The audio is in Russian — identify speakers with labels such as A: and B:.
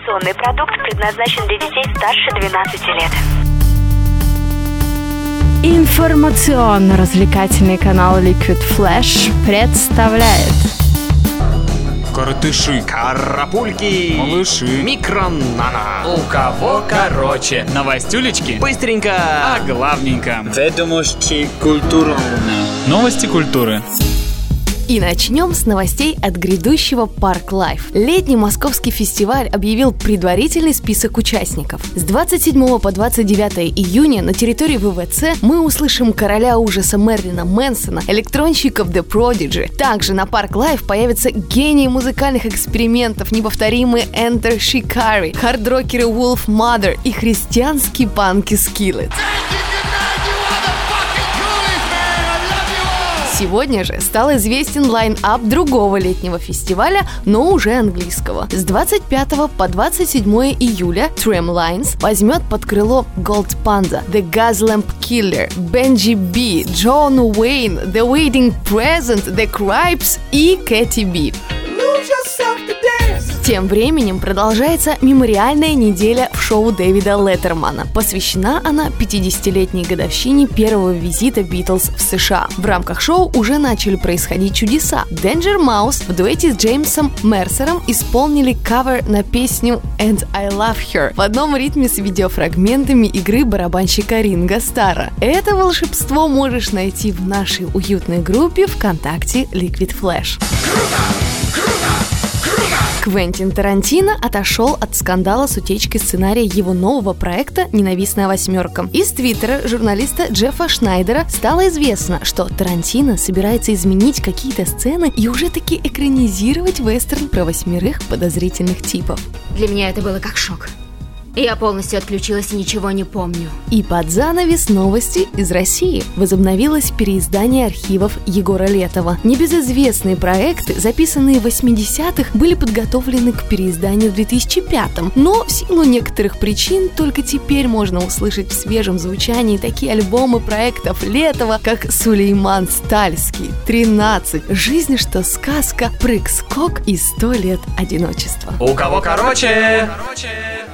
A: Информационный продукт предназначен для детей старше 12 лет.
B: Информационно-развлекательный канал Liquid Flash представляет
C: Коротыши,
D: Карапульки,
C: малыши,
D: микронана.
C: у кого короче. Новостюлечки,
D: Быстренько.
C: а главненько.
E: Ведомости культурно.
C: Новости культуры.
B: И начнем с новостей от грядущего Park Live. Летний московский фестиваль объявил предварительный список участников. С 27 по 29 июня на территории ВВЦ мы услышим короля ужаса Мэрилина Мэнсона, электронщиков The Prodigy. Также на Park Live появятся гении музыкальных экспериментов, неповторимые Enter Shikari, хардрокеры Wolfmother и христианские панки Skillet. Сегодня же стал известен line-up другого летнего фестиваля, но уже английского. С 25 по 27 июля Tramlines возьмет под крыло Gold Panda, The Gaslamp Killer, Benji B, Jonwayne, The Wedding Present, The Cribs и Кэти Би. Тем временем продолжается мемориальная неделя в шоу Дэвида Леттермана. Посвящена она 50-летней годовщине первого визита Битлз в США. В рамках шоу уже начали происходить чудеса. Danger Mouse в дуэте с Джеймсом Мерсером исполнили кавер на песню And I Love Her в одном ритме с видеофрагментами игры барабанщика Ринга Стара. Это волшебство можешь найти в нашей уютной группе ВКонтакте Liquid Flash. Квентин Тарантино отошел от скандала с утечкой сценария его нового проекта «Ненавистная восьмерка». Из твиттера журналиста Джеффа Шнайдера стало известно, что Тарантино собирается изменить какие-то сцены и уже таки экранизировать вестерн про восьмерых подозрительных типов.
F: Для меня это было как шок. Я полностью отключилась и ничего не помню.
B: И под занавес новости из России. Возобновилось переиздание архивов Егора Летова. Небезызвестные проекты, записанные в 80-х, были подготовлены к переизданию в 2005-м. Но в силу некоторых причин только теперь можно услышать в свежем звучании такие альбомы проектов Летова, как «Сулейман Стальский», «13», «Жизнь, что сказка», «Прыг-скок» и «Сто лет одиночества».
D: У кого короче?
C: Короче.